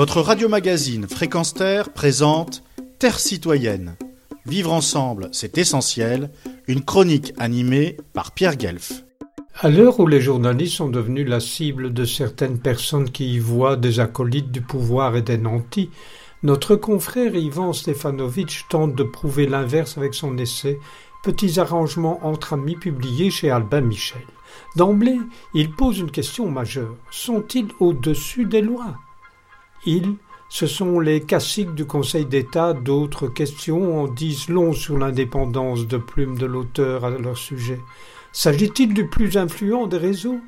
Votre radio-magazine Fréquence Terre présente Terre citoyenne. Vivre ensemble, c'est essentiel. Une chronique animée par Pierre Guelf. À l'heure où les journalistes sont devenus la cible de certaines personnes qui y voient des acolytes du pouvoir et des nantis, notre confrère Ivan Stefanovic tente de prouver l'inverse avec son essai Petits arrangements entre amis publié chez Albin Michel. D'emblée, il pose une question majeure. Sont-ils au-dessus des lois? Ils, ce sont les classiques du Conseil d'État. D'autres questions en disent long sur l'indépendance de plume de l'auteur à leur sujet. S'agit-il du plus influent des réseaux?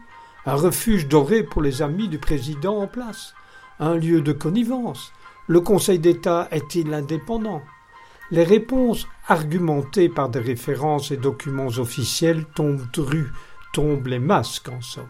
Un refuge doré pour les amis du président en place? Un lieu de connivence? Le Conseil d'État est-il indépendant? Les réponses argumentées par des références et documents officiels tombent rues, tombent les masques en somme.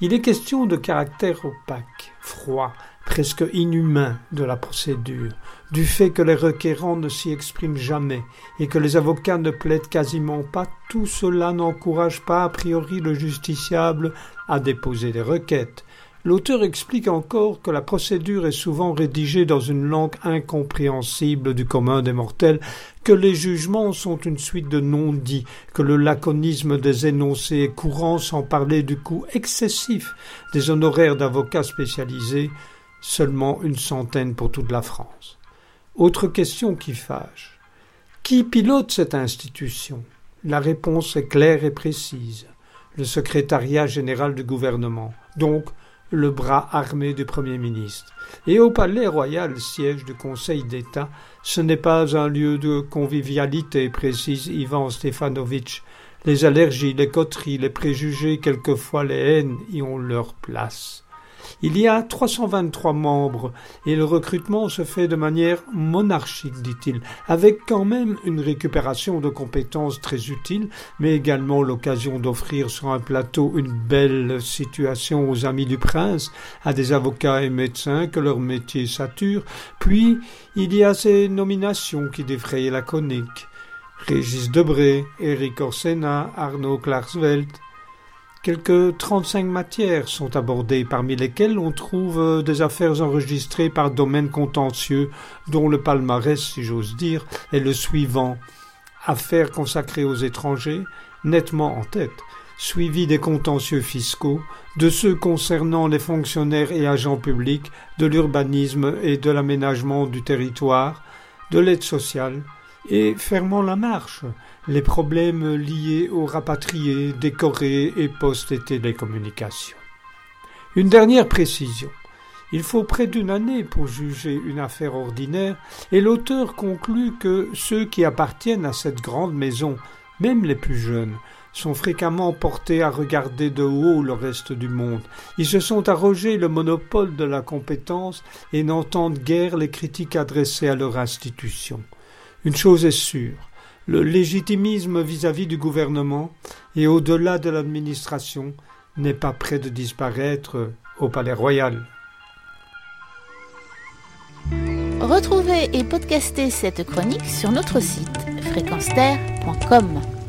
Il est question de caractère opaque, froid, presque inhumain de la procédure, du fait que les requérants ne s'y expriment jamais et que les avocats ne plaident quasiment pas, tout cela n'encourage pas a priori le justiciable à déposer des requêtes, L'auteur explique encore que la procédure est souvent rédigée dans une langue incompréhensible du commun des mortels, que les jugements sont une suite de non-dits, que le laconisme des énoncés est courant sans parler du coût excessif des honoraires d'avocats spécialisés, seulement une centaine pour toute la France. Autre question qui fâche. Qui pilote cette institution? La réponse est claire et précise. Le secrétariat général du gouvernement. Donc, le bras armé du Premier ministre. Et au Palais Royal, siège du Conseil d'État, ce n'est pas un lieu de convivialité, précise Ivan Stefanovitch. Les allergies, les coteries, les préjugés, quelquefois les haines y ont leur place. Il y a 323 membres et le recrutement se fait de manière monarchique, dit-il, avec quand même une récupération de compétences très utile, mais également l'occasion d'offrir sur un plateau une belle situation aux amis du prince, à des avocats et médecins que leur métier sature. Puis il y a ces nominations qui défrayent la conique. Régis Debré, Éric Orsena, Arnaud Klarsveld, Quelques trente-cinq matières sont abordées, parmi lesquelles on trouve euh, des affaires enregistrées par domaine contentieux, dont le palmarès, si j'ose dire, est le suivant. Affaires consacrées aux étrangers, nettement en tête, suivi des contentieux fiscaux, de ceux concernant les fonctionnaires et agents publics, de l'urbanisme et de l'aménagement du territoire, de l'aide sociale, et fermant la marche, les problèmes liés aux rapatriés, décorés et postes et télécommunications. Une dernière précision. Il faut près d'une année pour juger une affaire ordinaire, et l'auteur conclut que ceux qui appartiennent à cette grande maison, même les plus jeunes, sont fréquemment portés à regarder de haut le reste du monde. Ils se sont arrogés le monopole de la compétence et n'entendent guère les critiques adressées à leur institution. Une chose est sûre, le légitimisme vis-à-vis du gouvernement et au-delà de l'administration n'est pas près de disparaître au Palais Royal. Retrouvez et podcastez cette chronique sur notre site fréquenceterre.com.